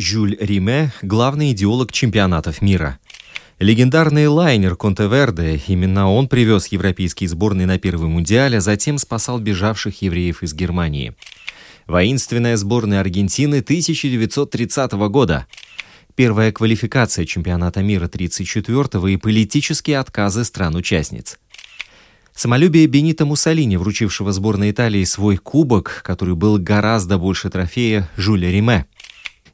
Жюль Риме – главный идеолог чемпионатов мира. Легендарный лайнер Контеверде, именно он привез европейские сборные на Первый Мундиаль, а затем спасал бежавших евреев из Германии. Воинственная сборная Аргентины 1930 года. Первая квалификация чемпионата мира 34-го и политические отказы стран-участниц. Самолюбие Бенита Муссолини, вручившего сборной Италии свой кубок, который был гораздо больше трофея Жюля Риме.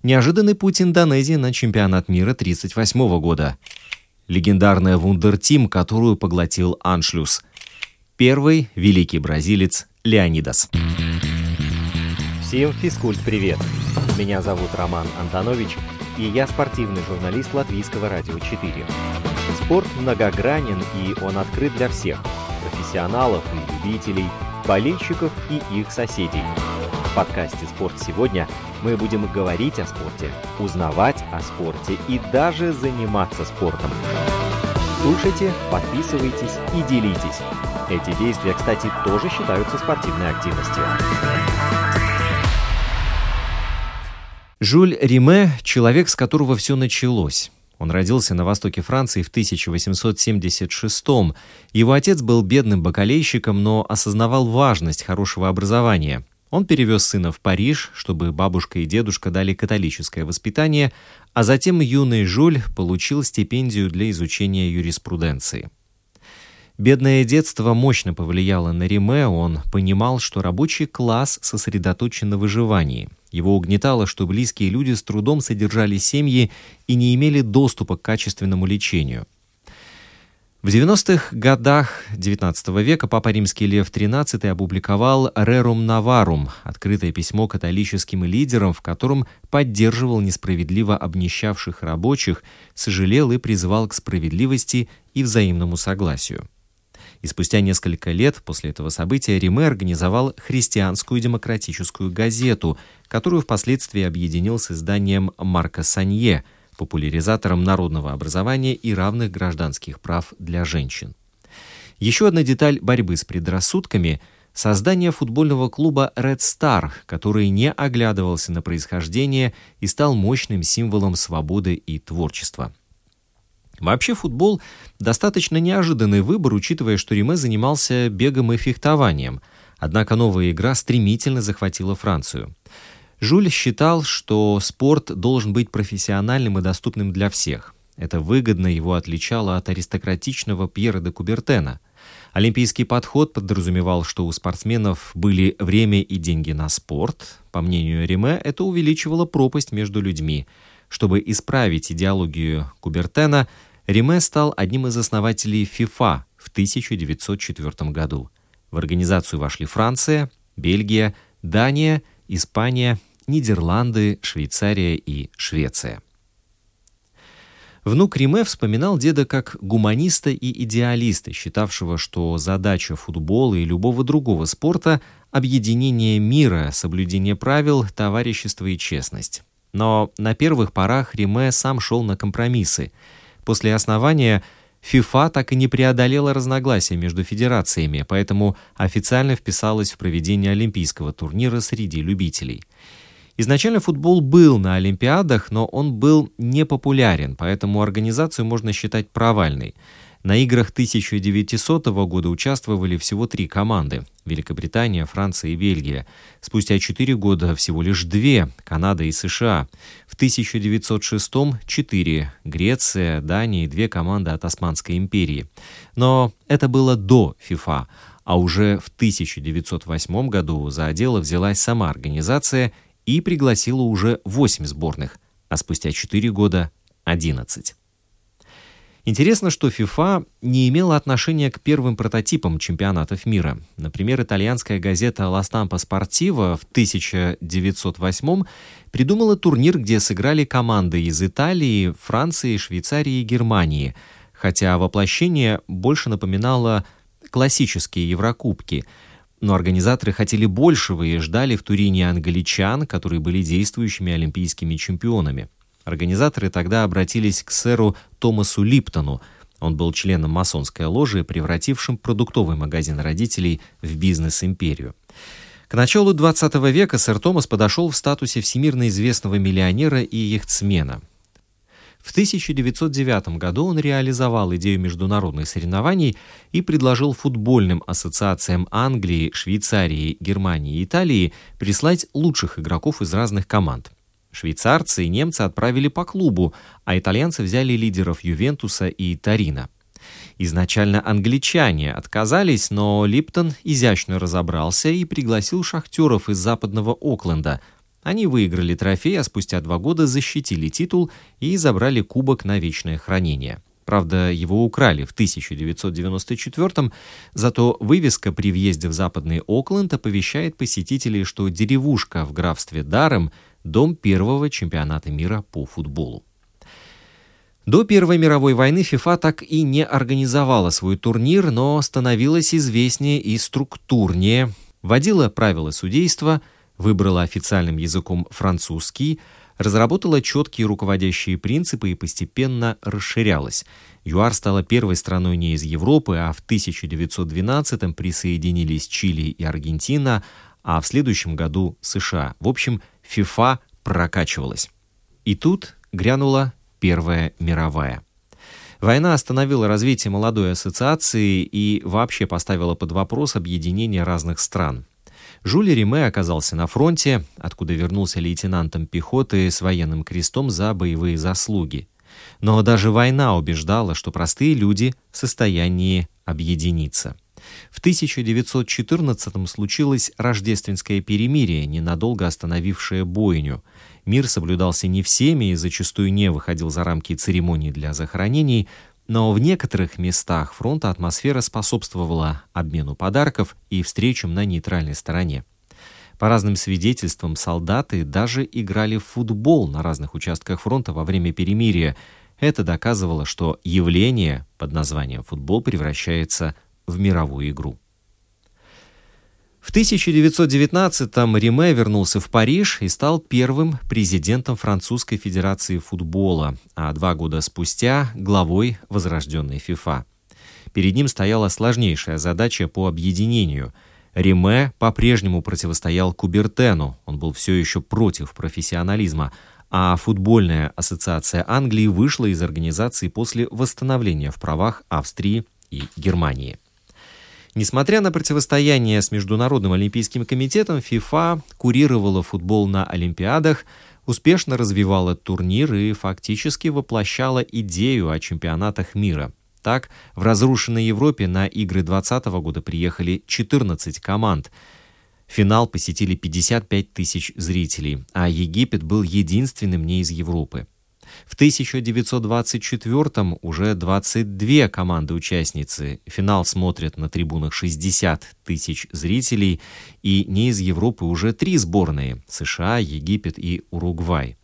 Неожиданный путь Индонезии на чемпионат мира 1938 года. Легендарная вундертим, которую поглотил Аншлюс. Первый великий бразилец Леонидас. Всем физкульт-привет! Меня зовут Роман Антонович, и я спортивный журналист Латвийского радио 4. Спорт многогранен, и он открыт для всех – профессионалов и любителей, болельщиков и их соседей. В подкасте «Спорт сегодня» мы будем говорить о спорте, узнавать о спорте и даже заниматься спортом. Слушайте, подписывайтесь и делитесь. Эти действия, кстати, тоже считаются спортивной активностью. Жюль Риме – человек, с которого все началось. Он родился на востоке Франции в 1876 -м. Его отец был бедным бакалейщиком, но осознавал важность хорошего образования. Он перевез сына в Париж, чтобы бабушка и дедушка дали католическое воспитание, а затем юный Жюль получил стипендию для изучения юриспруденции. Бедное детство мощно повлияло на Риме, он понимал, что рабочий класс сосредоточен на выживании. Его угнетало, что близкие люди с трудом содержали семьи и не имели доступа к качественному лечению. В 90-х годах XIX века Папа Римский Лев XIII опубликовал «Рерум Наварум» — открытое письмо католическим лидерам, в котором поддерживал несправедливо обнищавших рабочих, сожалел и призывал к справедливости и взаимному согласию. И спустя несколько лет после этого события Риме организовал христианскую демократическую газету, которую впоследствии объединил с изданием Марка Санье, популяризатором народного образования и равных гражданских прав для женщин. Еще одна деталь борьбы с предрассудками – создание футбольного клуба Red Star, который не оглядывался на происхождение и стал мощным символом свободы и творчества. Вообще футбол – достаточно неожиданный выбор, учитывая, что Риме занимался бегом и фехтованием. Однако новая игра стремительно захватила Францию. Жюль считал, что спорт должен быть профессиональным и доступным для всех. Это выгодно его отличало от аристократичного Пьера де Кубертена. Олимпийский подход подразумевал, что у спортсменов были время и деньги на спорт. По мнению Риме, это увеличивало пропасть между людьми. Чтобы исправить идеологию Кубертена, Риме стал одним из основателей ФИФА в 1904 году. В организацию вошли Франция, Бельгия, Дания, Испания, Нидерланды, Швейцария и Швеция. Внук Риме вспоминал деда как гуманиста и идеалиста, считавшего, что задача футбола и любого другого спорта – объединение мира, соблюдение правил, товарищество и честность. Но на первых порах Риме сам шел на компромиссы – После основания ФИФА так и не преодолела разногласия между федерациями, поэтому официально вписалась в проведение Олимпийского турнира среди любителей. Изначально футбол был на Олимпиадах, но он был непопулярен, поэтому организацию можно считать провальной – на играх 1900 года участвовали всего три команды – Великобритания, Франция и Бельгия. Спустя четыре года всего лишь две – Канада и США. В 1906 – четыре – Греция, Дания и две команды от Османской империи. Но это было до ФИФА, а уже в 1908 году за дело взялась сама организация и пригласила уже восемь сборных, а спустя четыре года – одиннадцать. Интересно, что FIFA не имела отношения к первым прототипам чемпионатов мира. Например, итальянская газета «La Stampa Sportiva» в 1908 придумала турнир, где сыграли команды из Италии, Франции, Швейцарии и Германии, хотя воплощение больше напоминало классические Еврокубки – но организаторы хотели большего и ждали в Турине англичан, которые были действующими олимпийскими чемпионами. Организаторы тогда обратились к сэру Томасу Липтону. Он был членом масонской ложи, превратившим продуктовый магазин родителей в бизнес-империю. К началу 20 века сэр Томас подошел в статусе всемирно известного миллионера и яхтсмена. В 1909 году он реализовал идею международных соревнований и предложил футбольным ассоциациям Англии, Швейцарии, Германии и Италии прислать лучших игроков из разных команд. Швейцарцы и немцы отправили по клубу, а итальянцы взяли лидеров Ювентуса и Торино. Изначально англичане отказались, но Липтон изящно разобрался и пригласил шахтеров из западного Окленда. Они выиграли трофей, а спустя два года защитили титул и забрали кубок на вечное хранение. Правда, его украли в 1994 зато вывеска при въезде в западный Окленд оповещает посетителей, что деревушка в графстве Даром – дом первого чемпионата мира по футболу. До Первой мировой войны ФИФА так и не организовала свой турнир, но становилась известнее и структурнее, вводила правила судейства, выбрала официальным языком французский, разработала четкие руководящие принципы и постепенно расширялась. ЮАР стала первой страной не из Европы, а в 1912-м присоединились Чили и Аргентина, а в следующем году США. В общем, ФИФА прокачивалась. И тут грянула Первая мировая. Война остановила развитие молодой ассоциации и вообще поставила под вопрос объединение разных стран. Жюль Риме оказался на фронте, откуда вернулся лейтенантом пехоты с военным крестом за боевые заслуги. Но даже война убеждала, что простые люди в состоянии объединиться. В 1914 случилось рождественское перемирие, ненадолго остановившее бойню – Мир соблюдался не всеми и зачастую не выходил за рамки церемоний для захоронений, но в некоторых местах фронта атмосфера способствовала обмену подарков и встречам на нейтральной стороне. По разным свидетельствам, солдаты даже играли в футбол на разных участках фронта во время перемирия. Это доказывало, что явление под названием футбол превращается в мировую игру. В 1919-м Риме вернулся в Париж и стал первым президентом Французской Федерации футбола, а два года спустя – главой возрожденной ФИФА. Перед ним стояла сложнейшая задача по объединению. Риме по-прежнему противостоял Кубертену, он был все еще против профессионализма, а футбольная ассоциация Англии вышла из организации после восстановления в правах Австрии и Германии. Несмотря на противостояние с Международным олимпийским комитетом, ФИФА курировала футбол на Олимпиадах, успешно развивала турнир и фактически воплощала идею о чемпионатах мира. Так, в разрушенной Европе на игры 2020 года приехали 14 команд. Финал посетили 55 тысяч зрителей, а Египет был единственным не из Европы. В 1924 уже 22 команды-участницы. Финал смотрят на трибунах 60 тысяч зрителей, и не из Европы уже три сборные – США, Египет и Уругвай.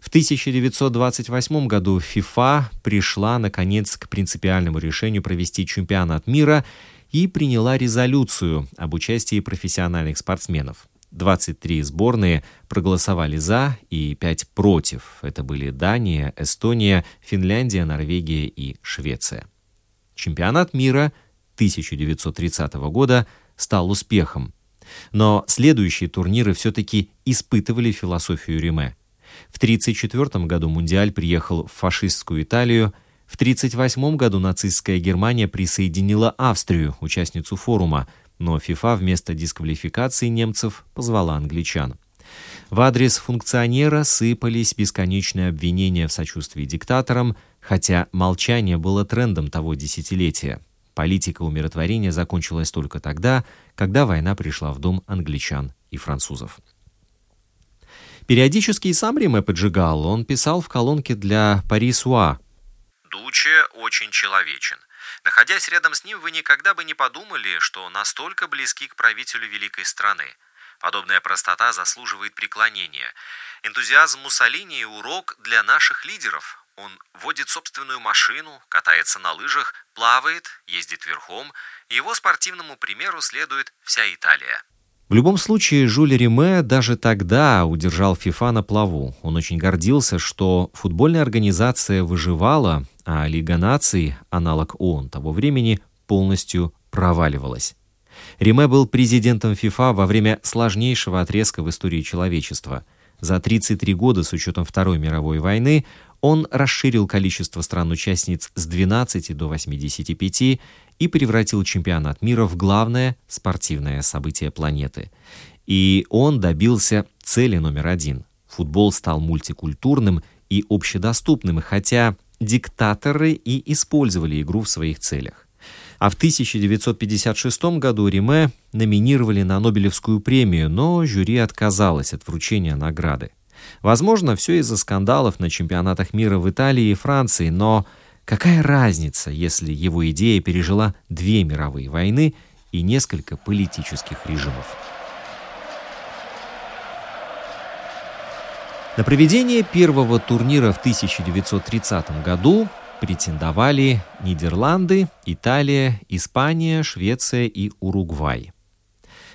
В 1928 году ФИФА пришла, наконец, к принципиальному решению провести чемпионат мира и приняла резолюцию об участии профессиональных спортсменов. 23 сборные проголосовали «за» и 5 «против». Это были Дания, Эстония, Финляндия, Норвегия и Швеция. Чемпионат мира 1930 года стал успехом. Но следующие турниры все-таки испытывали философию Риме. В 1934 году Мундиаль приехал в фашистскую Италию, в 1938 году нацистская Германия присоединила Австрию, участницу форума, но ФИФА вместо дисквалификации немцев позвала англичан. В адрес функционера сыпались бесконечные обвинения в сочувствии диктаторам, хотя молчание было трендом того десятилетия. Политика умиротворения закончилась только тогда, когда война пришла в дом англичан и французов. Периодически и сам Риме поджигал, он писал в колонке для «Пари-Суа». «Дуче очень человечен. Находясь рядом с ним, вы никогда бы не подумали, что настолько близки к правителю великой страны. Подобная простота заслуживает преклонения. Энтузиазм Муссолини – урок для наших лидеров. Он водит собственную машину, катается на лыжах, плавает, ездит верхом. Его спортивному примеру следует вся Италия. В любом случае, Жюль Риме даже тогда удержал ФИФА на плаву. Он очень гордился, что футбольная организация выживала, а Лига наций, аналог ООН того времени, полностью проваливалась. Риме был президентом ФИФА во время сложнейшего отрезка в истории человечества. За 33 года с учетом Второй мировой войны он расширил количество стран-участниц с 12 до 85 и превратил чемпионат мира в главное спортивное событие планеты. И он добился цели номер один. Футбол стал мультикультурным и общедоступным, хотя диктаторы и использовали игру в своих целях. А в 1956 году Риме номинировали на Нобелевскую премию, но жюри отказалось от вручения награды. Возможно, все из-за скандалов на чемпионатах мира в Италии и Франции, но какая разница, если его идея пережила две мировые войны и несколько политических режимов? На проведение первого турнира в 1930 году претендовали Нидерланды, Италия, Испания, Швеция и Уругвай.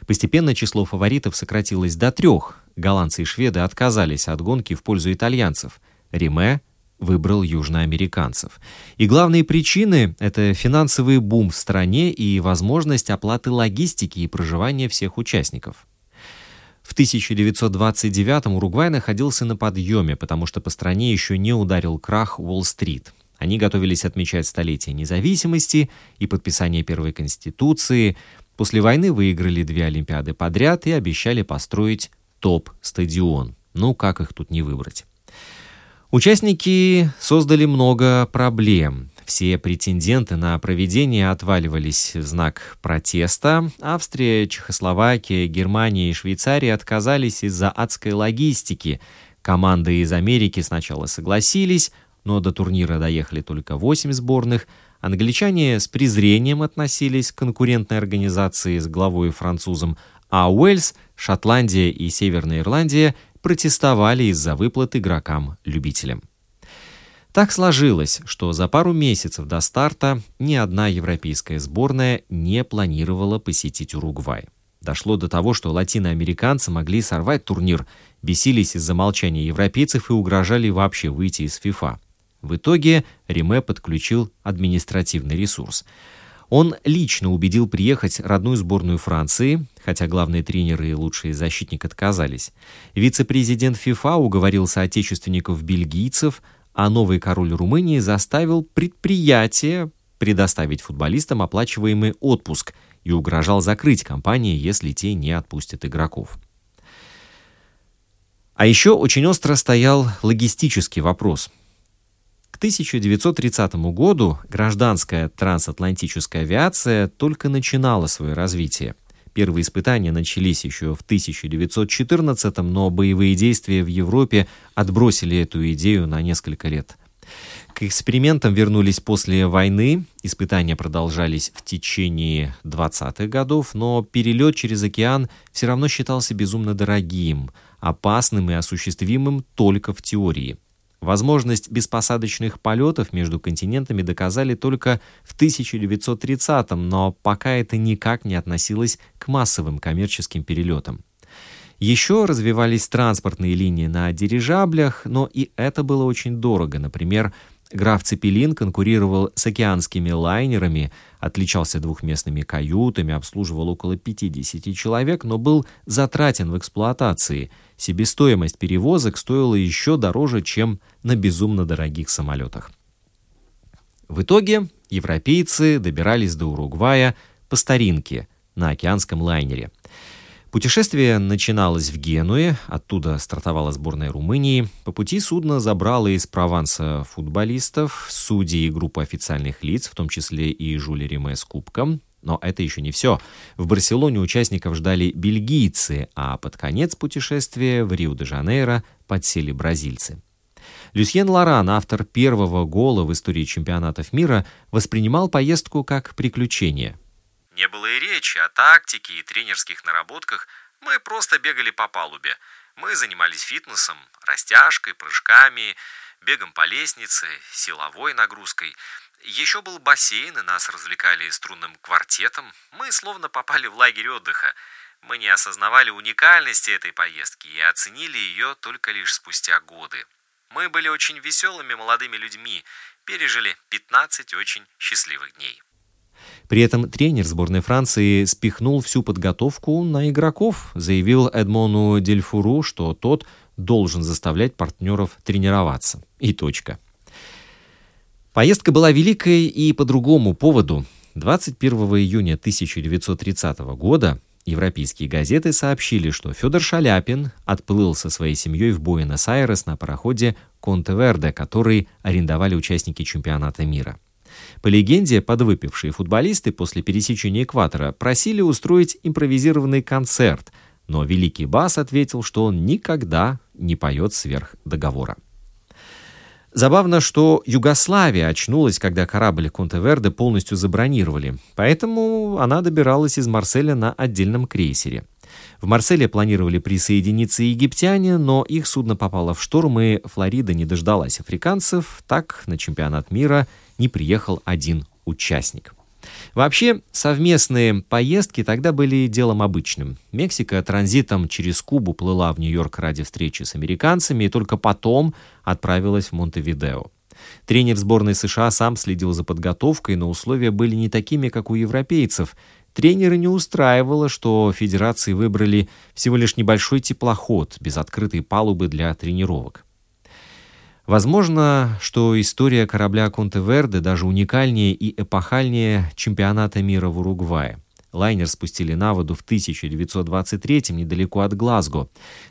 Постепенно число фаворитов сократилось до трех. Голландцы и шведы отказались от гонки в пользу итальянцев. Риме выбрал южноамериканцев. И главные причины – это финансовый бум в стране и возможность оплаты логистики и проживания всех участников – в 1929 Уругвай находился на подъеме, потому что по стране еще не ударил крах Уолл-стрит. Они готовились отмечать столетие независимости и подписание первой конституции. После войны выиграли две Олимпиады подряд и обещали построить топ-стадион. Ну, как их тут не выбрать? Участники создали много проблем. Все претенденты на проведение отваливались в знак протеста. Австрия, Чехословакия, Германия и Швейцария отказались из-за адской логистики. Команды из Америки сначала согласились, но до турнира доехали только 8 сборных. Англичане с презрением относились к конкурентной организации с главой французом, а Уэльс, Шотландия и Северная Ирландия протестовали из-за выплат игрокам-любителям. Так сложилось, что за пару месяцев до старта ни одна европейская сборная не планировала посетить Уругвай. Дошло до того, что латиноамериканцы могли сорвать турнир, бесились из-за молчания европейцев и угрожали вообще выйти из ФИФА. В итоге Риме подключил административный ресурс. Он лично убедил приехать родную сборную Франции, хотя главные тренеры и лучшие защитник отказались. Вице-президент ФИФА уговорил соотечественников-бельгийцев – а новый король Румынии заставил предприятие предоставить футболистам оплачиваемый отпуск и угрожал закрыть компании, если те не отпустят игроков. А еще очень остро стоял логистический вопрос. К 1930 году гражданская трансатлантическая авиация только начинала свое развитие. Первые испытания начались еще в 1914 но боевые действия в Европе отбросили эту идею на несколько лет. К экспериментам вернулись после войны, испытания продолжались в течение 20-х годов, но перелет через океан все равно считался безумно дорогим, опасным и осуществимым только в теории – Возможность беспосадочных полетов между континентами доказали только в 1930-м, но пока это никак не относилось к массовым коммерческим перелетам. Еще развивались транспортные линии на дирижаблях, но и это было очень дорого. Например, Граф Цепелин конкурировал с океанскими лайнерами, отличался двухместными каютами, обслуживал около 50 человек, но был затратен в эксплуатации. Себестоимость перевозок стоила еще дороже, чем на безумно дорогих самолетах. В итоге европейцы добирались до Уругвая по старинке на океанском лайнере – Путешествие начиналось в Генуе, оттуда стартовала сборная Румынии. По пути судно забрало из Прованса футболистов, судей и группу официальных лиц, в том числе и Жюля Риме с кубком. Но это еще не все. В Барселоне участников ждали бельгийцы, а под конец путешествия в Рио-де-Жанейро подсели бразильцы. Люсьен Лоран, автор первого гола в истории чемпионатов мира, воспринимал поездку как приключение. Не было и речи о тактике и тренерских наработках, мы просто бегали по палубе. Мы занимались фитнесом, растяжкой, прыжками, бегом по лестнице, силовой нагрузкой. Еще был бассейн, и нас развлекали струнным квартетом. Мы словно попали в лагерь отдыха. Мы не осознавали уникальности этой поездки и оценили ее только лишь спустя годы. Мы были очень веселыми молодыми людьми, пережили 15 очень счастливых дней. При этом тренер сборной Франции спихнул всю подготовку на игроков, заявил Эдмону Дельфуру, что тот должен заставлять партнеров тренироваться. И точка. Поездка была великой и по другому поводу. 21 июня 1930 года европейские газеты сообщили, что Федор Шаляпин отплыл со своей семьей в Буэнос-Айрес на пароходе Конте-Верде, который арендовали участники чемпионата мира. По легенде, подвыпившие футболисты после пересечения экватора просили устроить импровизированный концерт, но великий Бас ответил, что он никогда не поет сверх договора. Забавно, что Югославия очнулась, когда корабль Контеверде полностью забронировали, поэтому она добиралась из Марселя на отдельном крейсере. В Марселе планировали присоединиться египтяне, но их судно попало в шторм, и Флорида не дождалась африканцев, так на чемпионат мира не приехал один участник. Вообще, совместные поездки тогда были делом обычным. Мексика транзитом через Кубу плыла в Нью-Йорк ради встречи с американцами и только потом отправилась в Монтевидео. Тренер сборной США сам следил за подготовкой, но условия были не такими, как у европейцев. Тренера не устраивало, что федерации выбрали всего лишь небольшой теплоход без открытой палубы для тренировок. Возможно, что история корабля Конте-Верде даже уникальнее и эпохальнее чемпионата мира в Уругвае. Лайнер спустили на воду в 1923-м недалеко от Глазго.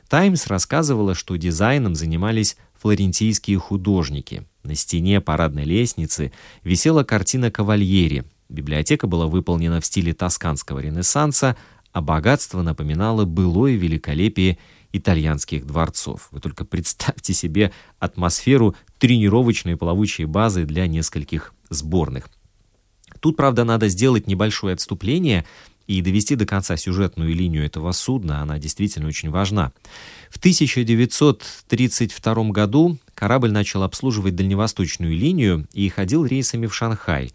«Таймс» рассказывала, что дизайном занимались флорентийские художники. На стене парадной лестницы висела картина «Кавальери». Библиотека была выполнена в стиле тосканского ренессанса, а богатство напоминало былое великолепие итальянских дворцов. Вы только представьте себе атмосферу тренировочной плавучей базы для нескольких сборных. Тут, правда, надо сделать небольшое отступление и довести до конца сюжетную линию этого судна, она действительно очень важна. В 1932 году корабль начал обслуживать дальневосточную линию и ходил рейсами в Шанхай.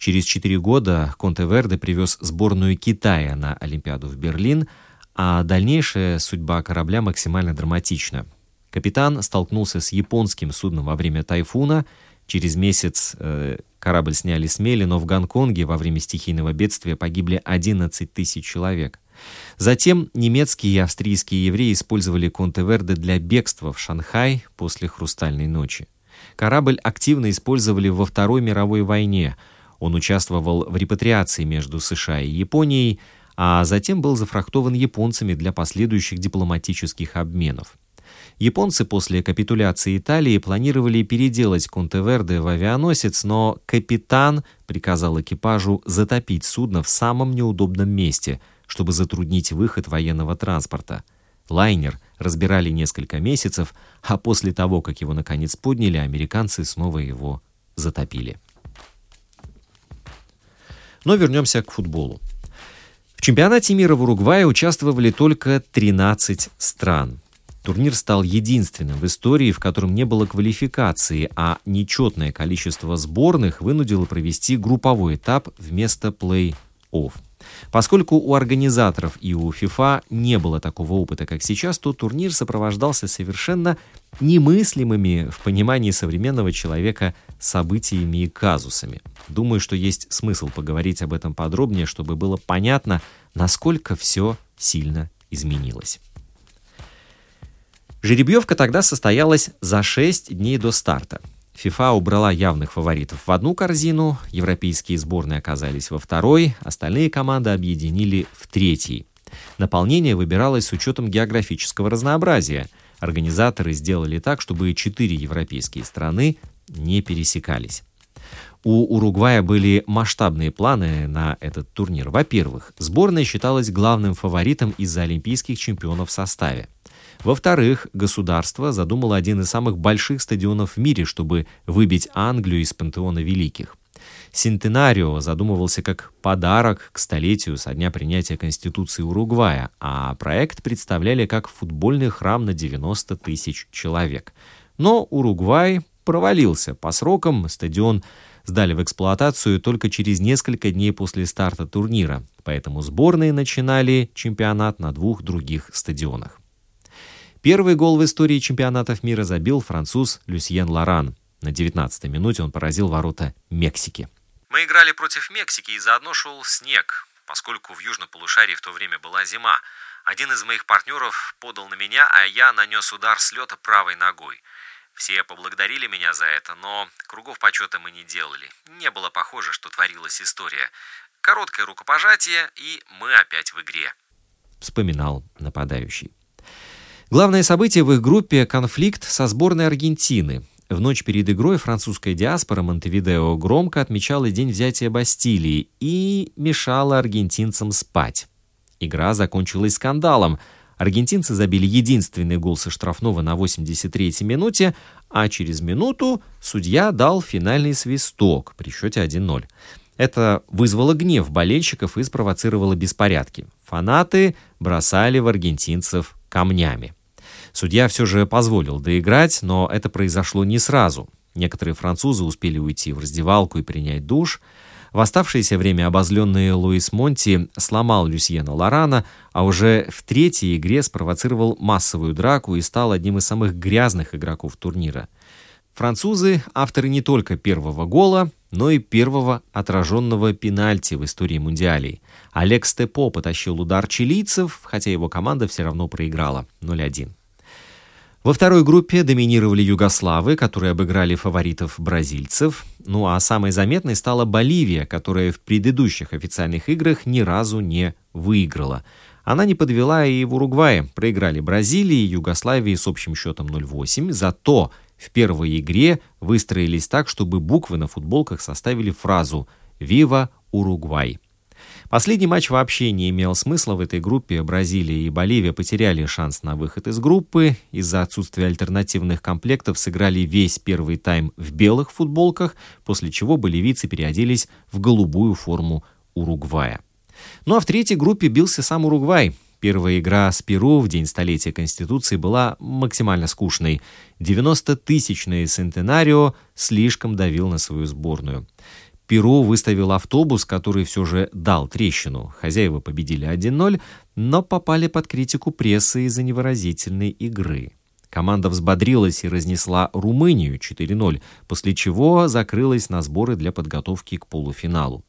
Через четыре года Конте-Верде привез сборную Китая на Олимпиаду в Берлин – а дальнейшая судьба корабля максимально драматична. Капитан столкнулся с японским судном во время тайфуна. Через месяц э, корабль сняли с мели, но в Гонконге во время стихийного бедствия погибли 11 тысяч человек. Затем немецкие и австрийские евреи использовали Контеверде для бегства в Шанхай после «Хрустальной ночи». Корабль активно использовали во Второй мировой войне. Он участвовал в репатриации между США и Японией, а затем был зафрахтован японцами для последующих дипломатических обменов. Японцы после капитуляции Италии планировали переделать Контеверде в авианосец, но капитан приказал экипажу затопить судно в самом неудобном месте, чтобы затруднить выход военного транспорта. Лайнер разбирали несколько месяцев, а после того, как его наконец подняли, американцы снова его затопили. Но вернемся к футболу. В чемпионате мира в Уругвае участвовали только 13 стран. Турнир стал единственным в истории, в котором не было квалификации, а нечетное количество сборных вынудило провести групповой этап вместо плей-офф. Поскольку у организаторов и у ФИФА не было такого опыта, как сейчас, то турнир сопровождался совершенно немыслимыми в понимании современного человека событиями и казусами. Думаю, что есть смысл поговорить об этом подробнее, чтобы было понятно, насколько все сильно изменилось. Жеребьевка тогда состоялась за 6 дней до старта. ФИФА убрала явных фаворитов в одну корзину, европейские сборные оказались во второй, остальные команды объединили в третьей. Наполнение выбиралось с учетом географического разнообразия. Организаторы сделали так, чтобы четыре европейские страны не пересекались. У Уругвая были масштабные планы на этот турнир. Во-первых, сборная считалась главным фаворитом из-за олимпийских чемпионов в составе. Во-вторых, государство задумало один из самых больших стадионов в мире, чтобы выбить Англию из пантеона великих. Сентенарио задумывался как подарок к столетию со дня принятия Конституции Уругвая, а проект представляли как футбольный храм на 90 тысяч человек. Но Уругвай провалился. По срокам стадион сдали в эксплуатацию только через несколько дней после старта турнира, поэтому сборные начинали чемпионат на двух других стадионах. Первый гол в истории чемпионатов мира забил француз Люсьен Лоран. На 19-й минуте он поразил ворота Мексики. Мы играли против Мексики, и заодно шел снег, поскольку в южном полушарии в то время была зима. Один из моих партнеров подал на меня, а я нанес удар с лета правой ногой. Все поблагодарили меня за это, но кругов почета мы не делали. Не было похоже, что творилась история. Короткое рукопожатие, и мы опять в игре. Вспоминал нападающий. Главное событие в их группе – конфликт со сборной Аргентины. В ночь перед игрой французская диаспора Монтевидео громко отмечала день взятия Бастилии и мешала аргентинцам спать. Игра закончилась скандалом. Аргентинцы забили единственный гол со штрафного на 83-й минуте, а через минуту судья дал финальный свисток при счете 1-0. Это вызвало гнев болельщиков и спровоцировало беспорядки. Фанаты бросали в аргентинцев камнями. Судья все же позволил доиграть, но это произошло не сразу. Некоторые французы успели уйти в раздевалку и принять душ. В оставшееся время обозленный Луис Монти сломал Люсьена Лорана, а уже в третьей игре спровоцировал массовую драку и стал одним из самых грязных игроков турнира. Французы – авторы не только первого гола, но и первого отраженного пенальти в истории Мундиалей. Олег Степо потащил удар чилийцев, хотя его команда все равно проиграла 0-1. Во второй группе доминировали югославы, которые обыграли фаворитов бразильцев. Ну а самой заметной стала Боливия, которая в предыдущих официальных играх ни разу не выиграла. Она не подвела и в Уругвае. Проиграли Бразилии и Югославии с общим счетом 0-8. Зато в первой игре выстроились так, чтобы буквы на футболках составили фразу «Вива Уругвай». Последний матч вообще не имел смысла в этой группе. Бразилия и Боливия потеряли шанс на выход из группы. Из-за отсутствия альтернативных комплектов сыграли весь первый тайм в белых футболках, после чего боливийцы переоделись в голубую форму Уругвая. Ну а в третьей группе бился сам Уругвай – Первая игра с Перу в день столетия Конституции была максимально скучной. 90-тысячный Сентенарио слишком давил на свою сборную. Перу выставил автобус, который все же дал трещину. Хозяева победили 1-0, но попали под критику прессы из-за невыразительной игры. Команда взбодрилась и разнесла Румынию 4-0, после чего закрылась на сборы для подготовки к полуфиналу.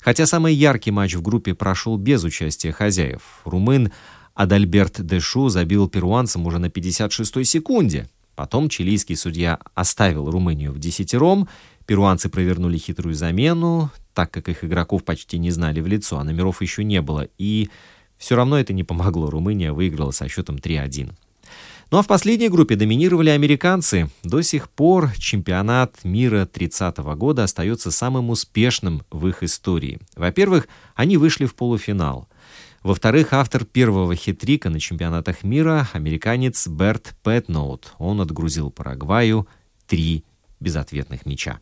Хотя самый яркий матч в группе прошел без участия хозяев. Румын Адальберт Дешу забил перуанцам уже на 56-й секунде. Потом чилийский судья оставил Румынию в десятером. Перуанцы провернули хитрую замену, так как их игроков почти не знали в лицо, а номеров еще не было. И все равно это не помогло. Румыния выиграла со счетом 3-1. Ну а в последней группе доминировали американцы. До сих пор чемпионат мира 30 -го года остается самым успешным в их истории. Во-первых, они вышли в полуфинал. Во-вторых, автор первого хитрика на чемпионатах мира – американец Берт Пэтноут. Он отгрузил Парагваю три безответных мяча.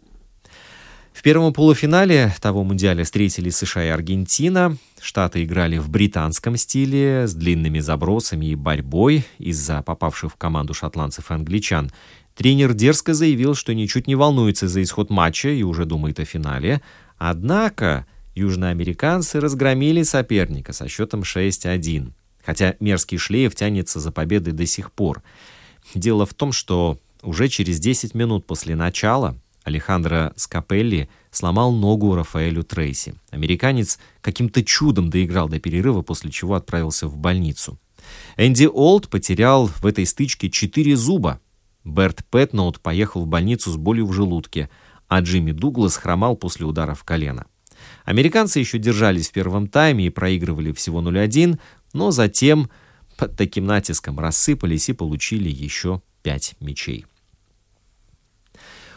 В первом полуфинале того мундиаля встретились США и Аргентина. Штаты играли в британском стиле, с длинными забросами и борьбой из-за попавших в команду шотландцев и англичан. Тренер дерзко заявил, что ничуть не волнуется за исход матча и уже думает о финале. Однако южноамериканцы разгромили соперника со счетом 6-1. Хотя мерзкий шлейф тянется за победой до сих пор. Дело в том, что уже через 10 минут после начала Алехандро Скапелли сломал ногу Рафаэлю Трейси. Американец каким-то чудом доиграл до перерыва, после чего отправился в больницу. Энди Олд потерял в этой стычке четыре зуба. Берт Пэтноут поехал в больницу с болью в желудке, а Джимми Дуглас хромал после удара в колено. Американцы еще держались в первом тайме и проигрывали всего 0-1, но затем под таким натиском рассыпались и получили еще пять мячей.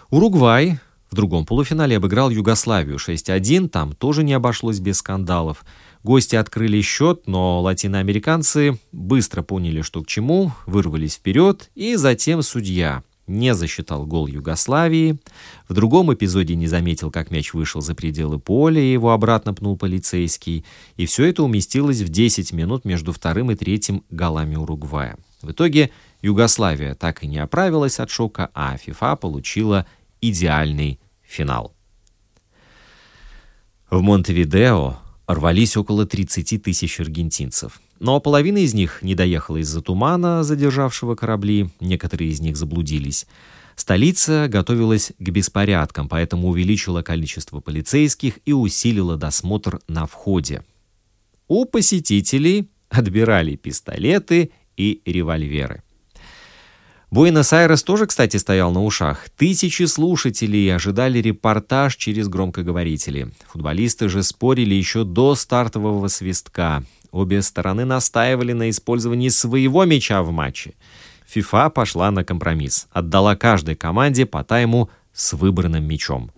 Уругвай в другом полуфинале обыграл Югославию 6-1, там тоже не обошлось без скандалов. Гости открыли счет, но латиноамериканцы быстро поняли, что к чему, вырвались вперед, и затем судья не засчитал гол Югославии. В другом эпизоде не заметил, как мяч вышел за пределы поля, и его обратно пнул полицейский. И все это уместилось в 10 минут между вторым и третьим голами Уругвая. В итоге Югославия так и не оправилась от шока, а ФИФА получила идеальный финал. В Монтевидео рвались около 30 тысяч аргентинцев. Но половина из них не доехала из-за тумана, задержавшего корабли, некоторые из них заблудились. Столица готовилась к беспорядкам, поэтому увеличила количество полицейских и усилила досмотр на входе. У посетителей отбирали пистолеты и револьверы. Буэнос-Айрес тоже, кстати, стоял на ушах. Тысячи слушателей ожидали репортаж через громкоговорители. Футболисты же спорили еще до стартового свистка. Обе стороны настаивали на использовании своего мяча в матче. ФИФА пошла на компромисс. Отдала каждой команде по тайму с выбранным мячом.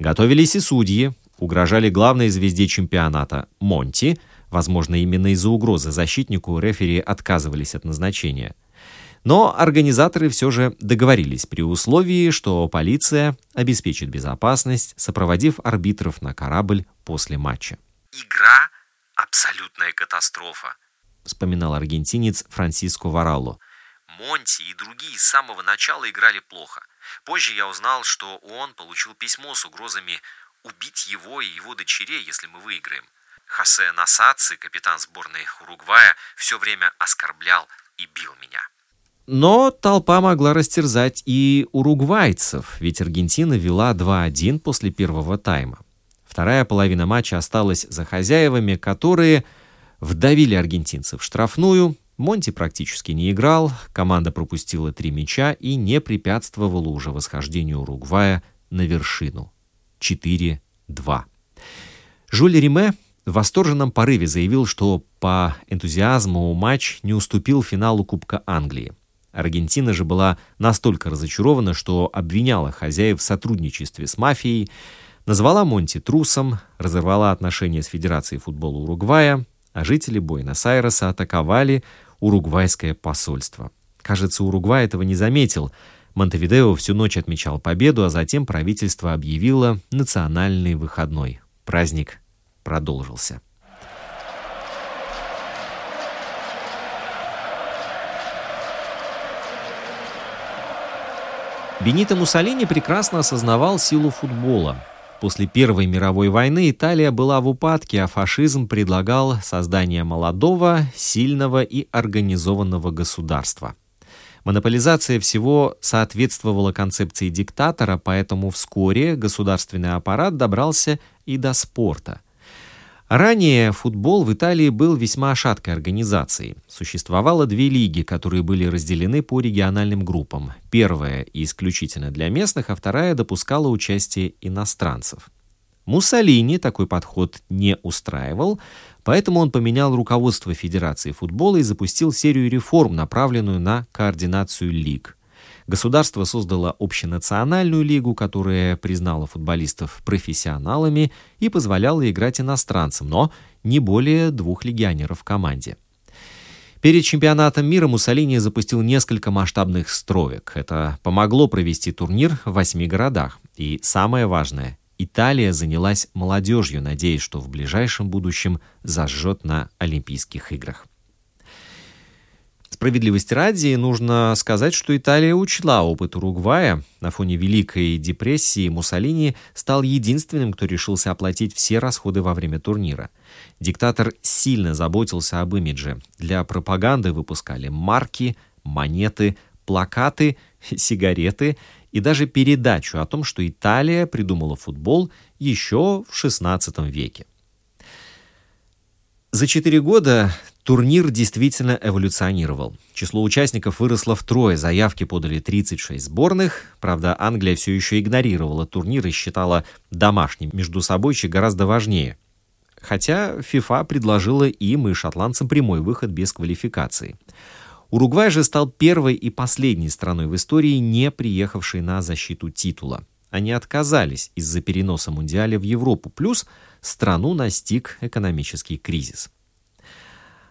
Готовились и судьи. Угрожали главной звезде чемпионата Монти. Возможно, именно из-за угрозы защитнику рефери отказывались от назначения. Но организаторы все же договорились при условии, что полиция обеспечит безопасность, сопроводив арбитров на корабль после матча. «Игра — абсолютная катастрофа», — вспоминал аргентинец Франсиско Варалло. Монти и другие с самого начала играли плохо. Позже я узнал, что он получил письмо с угрозами убить его и его дочерей, если мы выиграем. Хосе Насаци, капитан сборной Уругвая, все время оскорблял и бил меня. Но толпа могла растерзать и уругвайцев, ведь Аргентина вела 2-1 после первого тайма. Вторая половина матча осталась за хозяевами, которые вдавили аргентинцев в штрафную. Монти практически не играл, команда пропустила три мяча и не препятствовала уже восхождению Уругвая на вершину. 4-2. Жюль Риме в восторженном порыве заявил, что по энтузиазму матч не уступил финалу Кубка Англии. Аргентина же была настолько разочарована, что обвиняла хозяев в сотрудничестве с мафией, назвала Монти трусом, разорвала отношения с Федерацией футбола Уругвая, а жители Буэнос-Айреса атаковали уругвайское посольство. Кажется, Уругвай этого не заметил. Монтевидео всю ночь отмечал победу, а затем правительство объявило национальный выходной. Праздник продолжился. Бенито Муссолини прекрасно осознавал силу футбола. После Первой мировой войны Италия была в упадке, а фашизм предлагал создание молодого, сильного и организованного государства. Монополизация всего соответствовала концепции диктатора, поэтому вскоре государственный аппарат добрался и до спорта – Ранее футбол в Италии был весьма шаткой организацией. Существовало две лиги, которые были разделены по региональным группам. Первая исключительно для местных, а вторая допускала участие иностранцев. Муссолини такой подход не устраивал, поэтому он поменял руководство Федерации футбола и запустил серию реформ, направленную на координацию лиг. Государство создало общенациональную лигу, которая признала футболистов профессионалами и позволяла играть иностранцам, но не более двух легионеров в команде. Перед чемпионатом мира Муссолини запустил несколько масштабных строек. Это помогло провести турнир в восьми городах. И самое важное, Италия занялась молодежью, надеясь, что в ближайшем будущем зажжет на Олимпийских играх. Справедливости ради, нужно сказать, что Италия учла опыт Уругвая. На фоне Великой депрессии Муссолини стал единственным, кто решился оплатить все расходы во время турнира. Диктатор сильно заботился об имидже. Для пропаганды выпускали марки, монеты, плакаты, сигареты и даже передачу о том, что Италия придумала футбол еще в XVI веке. За четыре года турнир действительно эволюционировал. Число участников выросло втрое, заявки подали 36 сборных. Правда, Англия все еще игнорировала турнир и считала домашний между собойчик гораздо важнее. Хотя FIFA предложила им и шотландцам прямой выход без квалификации. Уругвай же стал первой и последней страной в истории, не приехавшей на защиту титула. Они отказались из-за переноса Мундиаля в Европу, плюс страну настиг экономический кризис.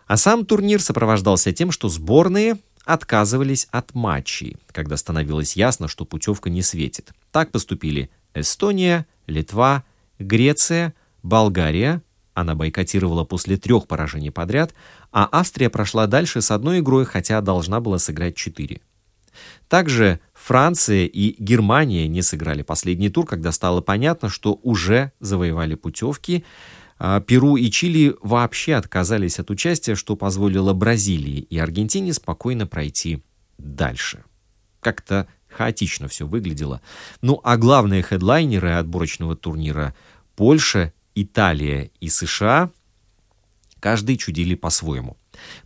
А сам турнир сопровождался тем, что сборные отказывались от матчей, когда становилось ясно, что путевка не светит. Так поступили Эстония, Литва, Греция, Болгария, она бойкотировала после трех поражений подряд, а Австрия прошла дальше с одной игрой, хотя должна была сыграть четыре. Также Франция и Германия не сыграли последний тур, когда стало понятно, что уже завоевали путевки. А Перу и Чили вообще отказались от участия, что позволило Бразилии и Аргентине спокойно пройти дальше. Как-то хаотично все выглядело. Ну а главные хедлайнеры отборочного турнира – Польша, Италия и США – каждый чудили по-своему.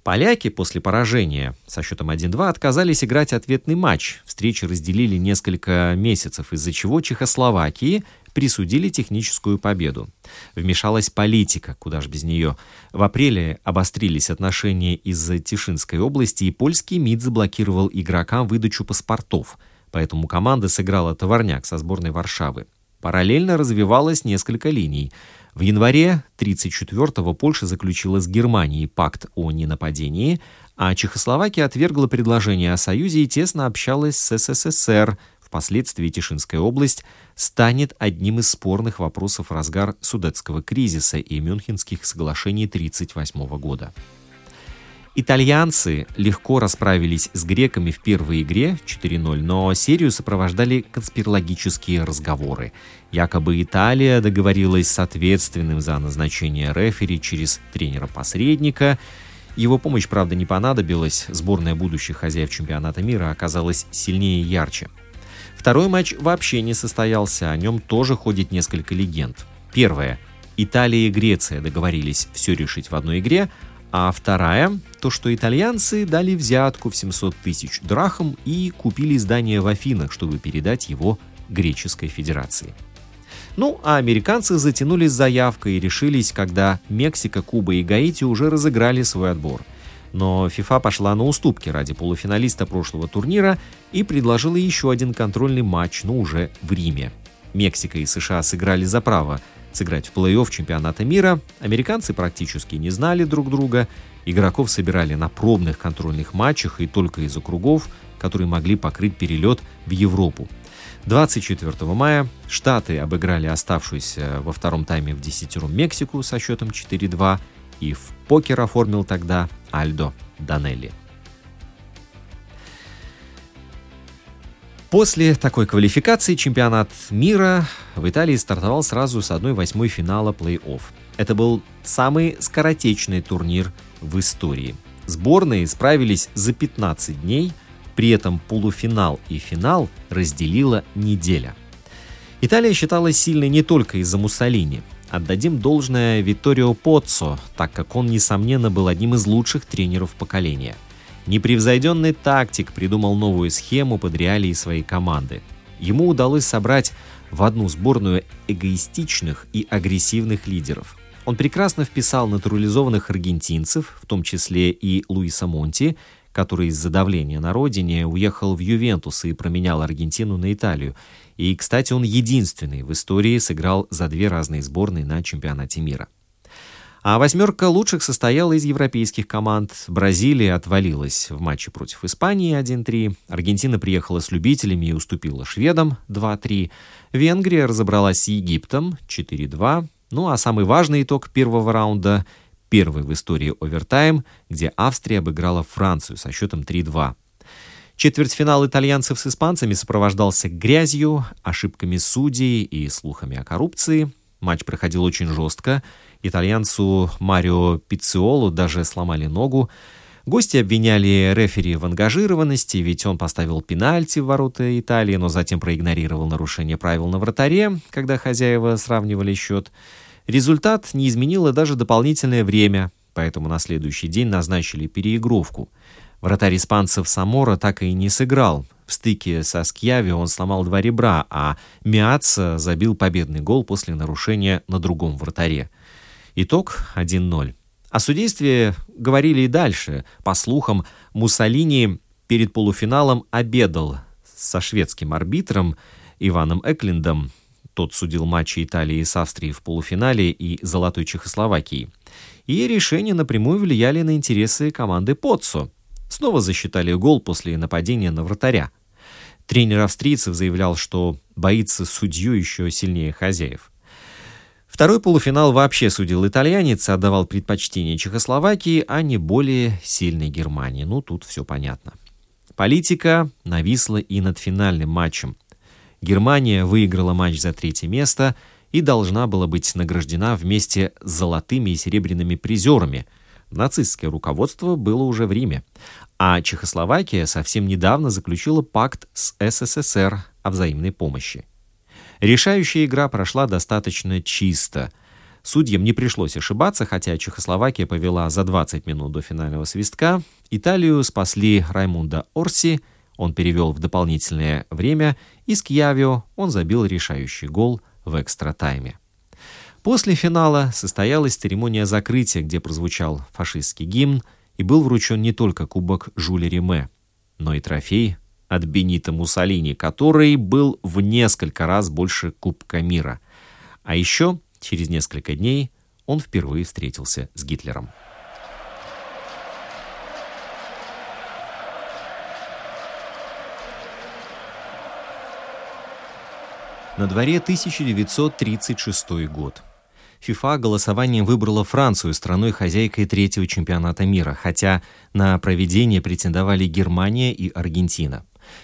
Поляки после поражения со счетом 1-2 отказались играть ответный матч. Встречи разделили несколько месяцев, из-за чего Чехословакии присудили техническую победу. Вмешалась политика, куда ж без нее. В апреле обострились отношения из-за Тишинской области, и польский МИД заблокировал игрокам выдачу паспортов. Поэтому команда сыграла товарняк со сборной Варшавы. Параллельно развивалось несколько линий. В январе 1934-го Польша заключила с Германией пакт о ненападении, а Чехословакия отвергла предложение о союзе и тесно общалась с СССР – Впоследствии Тишинская область станет одним из спорных вопросов разгар Судетского кризиса и Мюнхенских соглашений 1938 года. Итальянцы легко расправились с греками в первой игре 4-0, но серию сопровождали конспирологические разговоры. Якобы Италия договорилась с ответственным за назначение рефери через тренера-посредника. Его помощь, правда, не понадобилась. Сборная будущих хозяев чемпионата мира оказалась сильнее и ярче. Второй матч вообще не состоялся, о нем тоже ходит несколько легенд. Первая. Италия и Греция договорились все решить в одной игре, а вторая – то, что итальянцы дали взятку в 700 тысяч драхм и купили здание в Афинах, чтобы передать его Греческой Федерации. Ну, а американцы затянули с заявкой и решились, когда Мексика, Куба и Гаити уже разыграли свой отбор – но ФИФА пошла на уступки ради полуфиналиста прошлого турнира и предложила еще один контрольный матч, но уже в Риме. Мексика и США сыграли за право сыграть в плей-офф чемпионата мира. Американцы практически не знали друг друга. Игроков собирали на пробных контрольных матчах и только из округов, которые могли покрыть перелет в Европу. 24 мая Штаты обыграли оставшуюся во втором тайме в десятером Мексику со счетом 4-2 и в покер оформил тогда Альдо Данелли. После такой квалификации чемпионат мира в Италии стартовал сразу с 1-8 финала плей-офф. Это был самый скоротечный турнир в истории. Сборные справились за 15 дней, при этом полуфинал и финал разделила неделя. Италия считалась сильной не только из-за Муссолини. Отдадим должное Витторио Поццо, так как он, несомненно, был одним из лучших тренеров поколения. Непревзойденный тактик придумал новую схему под реалии своей команды. Ему удалось собрать в одну сборную эгоистичных и агрессивных лидеров. Он прекрасно вписал натурализованных аргентинцев, в том числе и Луиса Монти, который из-за давления на родине уехал в Ювентус и променял Аргентину на Италию, и, кстати, он единственный в истории сыграл за две разные сборные на чемпионате мира. А восьмерка лучших состояла из европейских команд. Бразилия отвалилась в матче против Испании 1-3. Аргентина приехала с любителями и уступила шведам 2-3. Венгрия разобралась с Египтом 4-2. Ну а самый важный итог первого раунда – первый в истории овертайм, где Австрия обыграла Францию со счетом 3-2. Четвертьфинал итальянцев с испанцами сопровождался грязью, ошибками судей и слухами о коррупции. Матч проходил очень жестко. Итальянцу Марио Пицциолу даже сломали ногу. Гости обвиняли рефери в ангажированности, ведь он поставил пенальти в ворота Италии, но затем проигнорировал нарушение правил на вратаре, когда хозяева сравнивали счет. Результат не изменило даже дополнительное время, поэтому на следующий день назначили переигровку – Вратарь испанцев Самора так и не сыграл. В стыке со Скьяви он сломал два ребра, а Миаца забил победный гол после нарушения на другом вратаре. Итог 1-0. О судействе говорили и дальше. По слухам, Муссолини перед полуфиналом обедал со шведским арбитром Иваном Эклиндом. Тот судил матчи Италии с Австрией в полуфинале и Золотой Чехословакии. И решения напрямую влияли на интересы команды Поццо – снова засчитали гол после нападения на вратаря. Тренер австрийцев заявлял, что боится судью еще сильнее хозяев. Второй полуфинал вообще судил итальянец, отдавал предпочтение Чехословакии, а не более сильной Германии. Ну, тут все понятно. Политика нависла и над финальным матчем. Германия выиграла матч за третье место и должна была быть награждена вместе с золотыми и серебряными призерами – Нацистское руководство было уже в Риме. А Чехословакия совсем недавно заключила пакт с СССР о взаимной помощи. Решающая игра прошла достаточно чисто. Судьям не пришлось ошибаться, хотя Чехословакия повела за 20 минут до финального свистка. Италию спасли Раймунда Орси, он перевел в дополнительное время, и Скьявио он забил решающий гол в экстра-тайме. После финала состоялась церемония закрытия, где прозвучал фашистский гимн и был вручен не только кубок Жюля Риме, но и трофей от Бенита Муссолини, который был в несколько раз больше Кубка мира. А еще через несколько дней он впервые встретился с Гитлером. На дворе 1936 год. ФИФА голосованием выбрала Францию страной-хозяйкой третьего чемпионата мира, хотя на проведение претендовали Германия и Аргентина.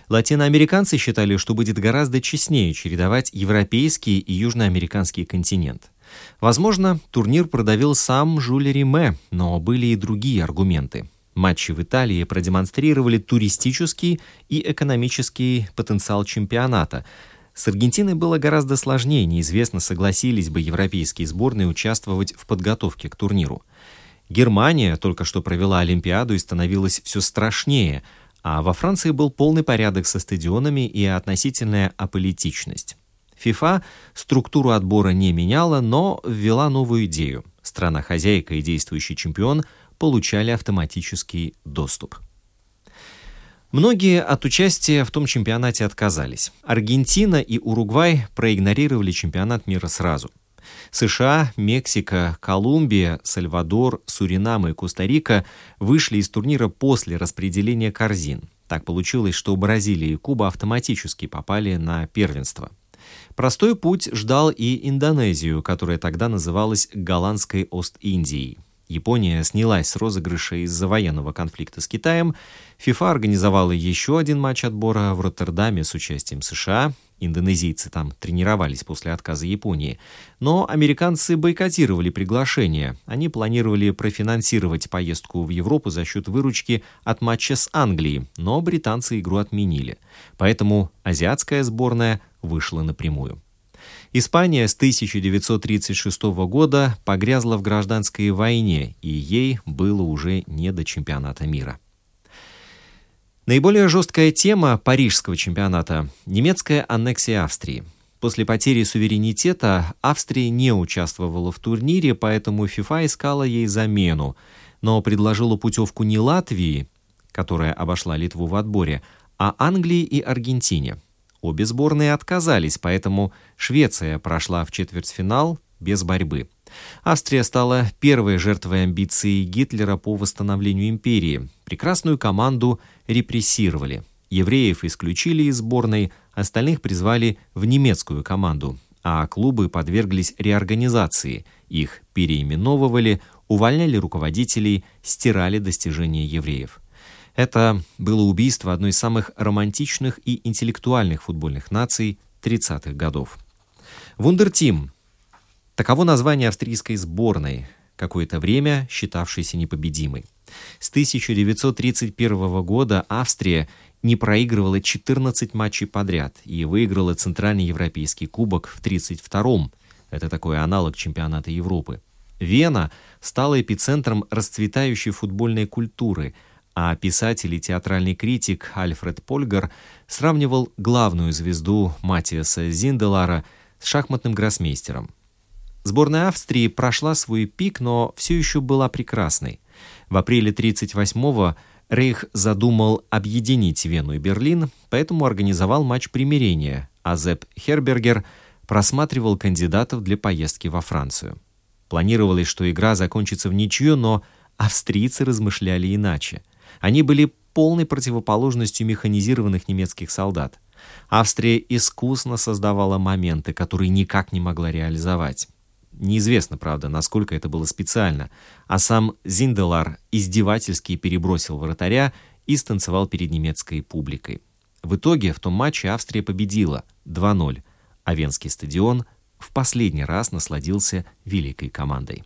Латиноамериканцы считали, что будет гораздо честнее чередовать европейский и южноамериканский континент. Возможно, турнир продавил сам Жюль Риме, но были и другие аргументы. Матчи в Италии продемонстрировали туристический и экономический потенциал чемпионата. С Аргентиной было гораздо сложнее, неизвестно, согласились бы европейские сборные участвовать в подготовке к турниру. Германия только что провела Олимпиаду и становилась все страшнее – а во Франции был полный порядок со стадионами и относительная аполитичность. ФИФА структуру отбора не меняла, но ввела новую идею. Страна-хозяйка и действующий чемпион получали автоматический доступ. Многие от участия в том чемпионате отказались. Аргентина и Уругвай проигнорировали чемпионат мира сразу – США, Мексика, Колумбия, Сальвадор, Суринам и Коста-Рика вышли из турнира после распределения корзин. Так получилось, что Бразилия и Куба автоматически попали на первенство. Простой путь ждал и Индонезию, которая тогда называлась Голландской Ост-Индией. Япония снялась с розыгрыша из-за военного конфликта с Китаем. ФИФА организовала еще один матч отбора в Роттердаме с участием США. Индонезийцы там тренировались после отказа Японии. Но американцы бойкотировали приглашение. Они планировали профинансировать поездку в Европу за счет выручки от матча с Англией, но британцы игру отменили. Поэтому азиатская сборная вышла напрямую. Испания с 1936 года погрязла в гражданской войне, и ей было уже не до чемпионата мира. Наиболее жесткая тема парижского чемпионата – немецкая аннексия Австрии. После потери суверенитета Австрия не участвовала в турнире, поэтому ФИФА искала ей замену, но предложила путевку не Латвии, которая обошла Литву в отборе, а Англии и Аргентине – Обе сборные отказались, поэтому Швеция прошла в четвертьфинал без борьбы. Австрия стала первой жертвой амбиций Гитлера по восстановлению империи. Прекрасную команду репрессировали. Евреев исключили из сборной, остальных призвали в немецкую команду, а клубы подверглись реорганизации. Их переименовывали, увольняли руководителей, стирали достижения евреев. Это было убийство одной из самых романтичных и интеллектуальных футбольных наций 30-х годов. Вундертим – таково название австрийской сборной, какое-то время считавшейся непобедимой. С 1931 года Австрия не проигрывала 14 матчей подряд и выиграла Центральный Европейский кубок в 1932-м. Это такой аналог чемпионата Европы. Вена стала эпицентром расцветающей футбольной культуры – а писатель и театральный критик Альфред Польгар сравнивал главную звезду Матиаса Зинделара с шахматным гроссмейстером. Сборная Австрии прошла свой пик, но все еще была прекрасной. В апреле 1938-го Рейх задумал объединить Вену и Берлин, поэтому организовал матч примирения, а Зепп Хербергер просматривал кандидатов для поездки во Францию. Планировалось, что игра закончится в ничью, но австрийцы размышляли иначе – они были полной противоположностью механизированных немецких солдат. Австрия искусно создавала моменты, которые никак не могла реализовать. Неизвестно, правда, насколько это было специально, а сам Зинделар издевательски перебросил вратаря и станцевал перед немецкой публикой. В итоге в том матче Австрия победила 2-0, а Венский стадион в последний раз насладился великой командой.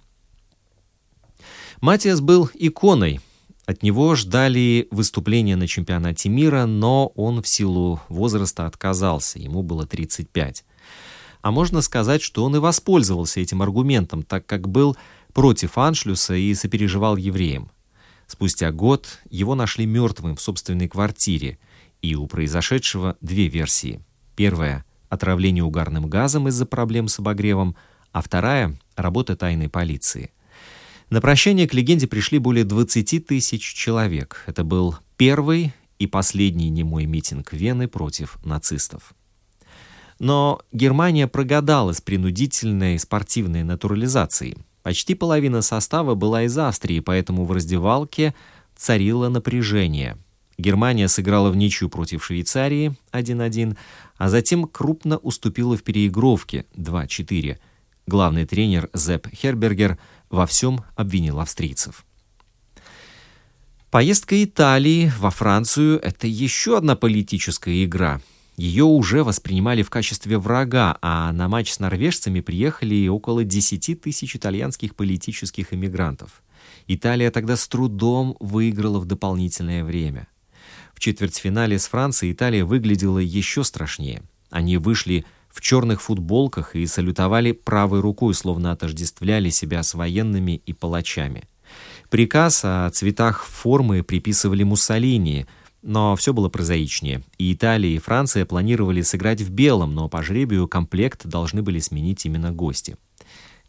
Матиас был иконой От него ждали выступления на чемпионате мира, но он в силу возраста отказался, ему было 35. А можно сказать, что он и воспользовался этим аргументом, так как был против Аншлюса и сопереживал евреям. Спустя год его нашли мертвым в собственной квартире, и у произошедшего две версии. Первая – отравление угарным газом из-за проблем с обогревом, а вторая – работа тайной полиции – на прощание к легенде пришли более 20 тысяч человек. Это был первый и последний немой митинг Вены против нацистов. Но Германия прогадала с принудительной спортивной натурализацией. Почти половина состава была из Австрии, поэтому в раздевалке царило напряжение. Германия сыграла в ничью против Швейцарии 1-1, а затем крупно уступила в переигровке 2-4. Главный тренер Зепп Хербергер во всем обвинил австрийцев. Поездка Италии во Францию – это еще одна политическая игра. Ее уже воспринимали в качестве врага, а на матч с норвежцами приехали около 10 тысяч итальянских политических эмигрантов. Италия тогда с трудом выиграла в дополнительное время. В четвертьфинале с Францией Италия выглядела еще страшнее. Они вышли в черных футболках и салютовали правой рукой, словно отождествляли себя с военными и палачами. Приказ о цветах формы приписывали Муссолини, но все было прозаичнее. И Италия, и Франция планировали сыграть в белом, но по жребию комплект должны были сменить именно гости.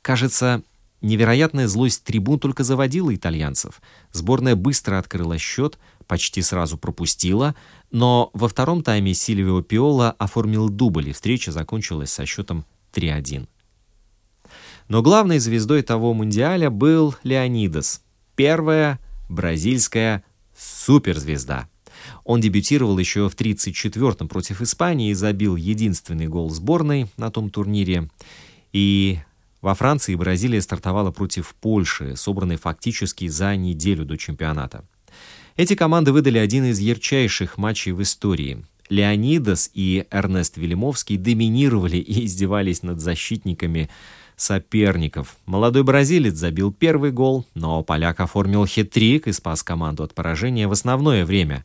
Кажется, невероятная злость трибун только заводила итальянцев. Сборная быстро открыла счет, почти сразу пропустила, но во втором тайме Сильвио Пиола оформил дубль, и встреча закончилась со счетом 3-1. Но главной звездой того мундиаля был Леонидас, первая бразильская суперзвезда. Он дебютировал еще в 34-м против Испании и забил единственный гол сборной на том турнире. И во Франции Бразилия стартовала против Польши, собранной фактически за неделю до чемпионата. Эти команды выдали один из ярчайших матчей в истории. Леонидас и Эрнест Велимовский доминировали и издевались над защитниками соперников. Молодой бразилец забил первый гол, но поляк оформил хет-трик и спас команду от поражения в основное время.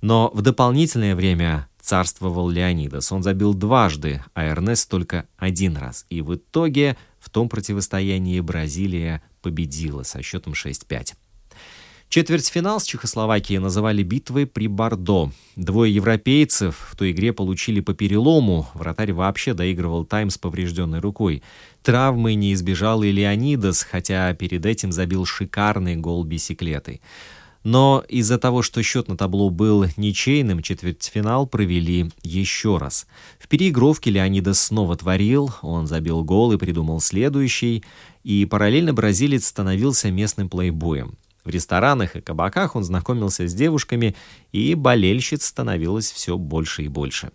Но в дополнительное время царствовал Леонидас. Он забил дважды, а Эрнест только один раз. И в итоге в том противостоянии Бразилия победила со счетом 6-5. Четвертьфинал с Чехословакией называли битвой при Бордо. Двое европейцев в той игре получили по перелому. Вратарь вообще доигрывал тайм с поврежденной рукой. Травмы не избежал и Леонидас, хотя перед этим забил шикарный гол бисиклетой. Но из-за того, что счет на табло был ничейным, четвертьфинал провели еще раз. В переигровке Леонидас снова творил, он забил гол и придумал следующий, и параллельно бразилец становился местным плейбоем. В ресторанах и кабаках он знакомился с девушками, и болельщиц становилось все больше и больше.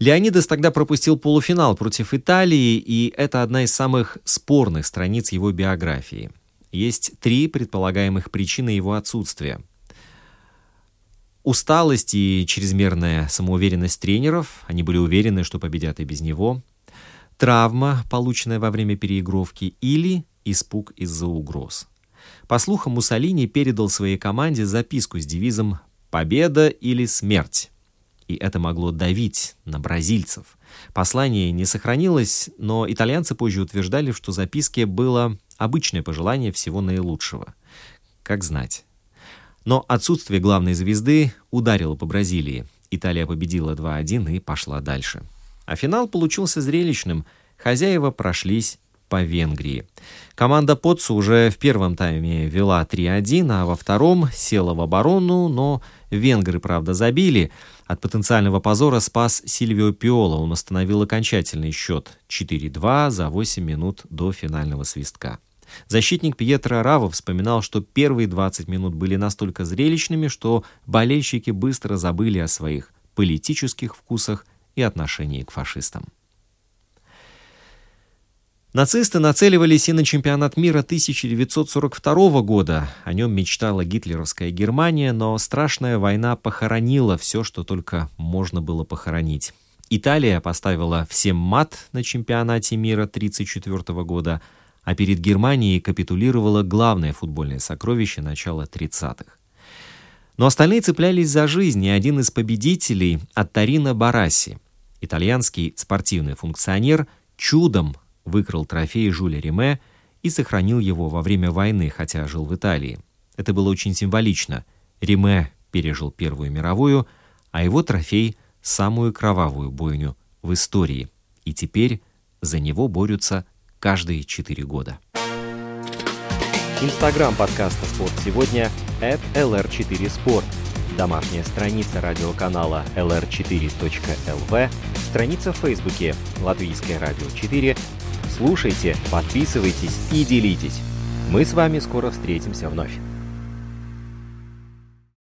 Леонидас тогда пропустил полуфинал против Италии, и это одна из самых спорных страниц его биографии. Есть три предполагаемых причины его отсутствия. Усталость и чрезмерная самоуверенность тренеров, они были уверены, что победят и без него. Травма, полученная во время переигровки, или испуг из-за угроз. По слухам, Муссолини передал своей команде записку с девизом «Победа или смерть». И это могло давить на бразильцев. Послание не сохранилось, но итальянцы позже утверждали, что в записке было обычное пожелание всего наилучшего. Как знать. Но отсутствие главной звезды ударило по Бразилии. Италия победила 2-1 и пошла дальше. А финал получился зрелищным. Хозяева прошлись по Венгрии. Команда Потсу уже в первом тайме вела 3-1, а во втором села в оборону, но венгры, правда, забили. От потенциального позора спас Сильвио Пиола. Он остановил окончательный счет 4-2 за 8 минут до финального свистка. Защитник Пьетро Раво вспоминал, что первые 20 минут были настолько зрелищными, что болельщики быстро забыли о своих политических вкусах и отношении к фашистам. Нацисты нацеливались и на чемпионат мира 1942 года. О нем мечтала гитлеровская Германия, но страшная война похоронила все, что только можно было похоронить. Италия поставила всем мат на чемпионате мира 1934 года, а перед Германией капитулировало главное футбольное сокровище начала 30-х. Но остальные цеплялись за жизнь, и один из победителей – Аттарина Бараси, итальянский спортивный функционер, чудом выкрал трофей Жюля Риме и сохранил его во время войны, хотя жил в Италии. Это было очень символично. Риме пережил Первую мировую, а его трофей – самую кровавую бойню в истории. И теперь за него борются каждые четыре года. Инстаграм подкаста «Спорт сегодня» at lr4sport. Домашняя страница радиоканала lr4.lv, страница в Фейсбуке «Латвийское радио 4». Слушайте, подписывайтесь и делитесь. Мы с вами скоро встретимся вновь.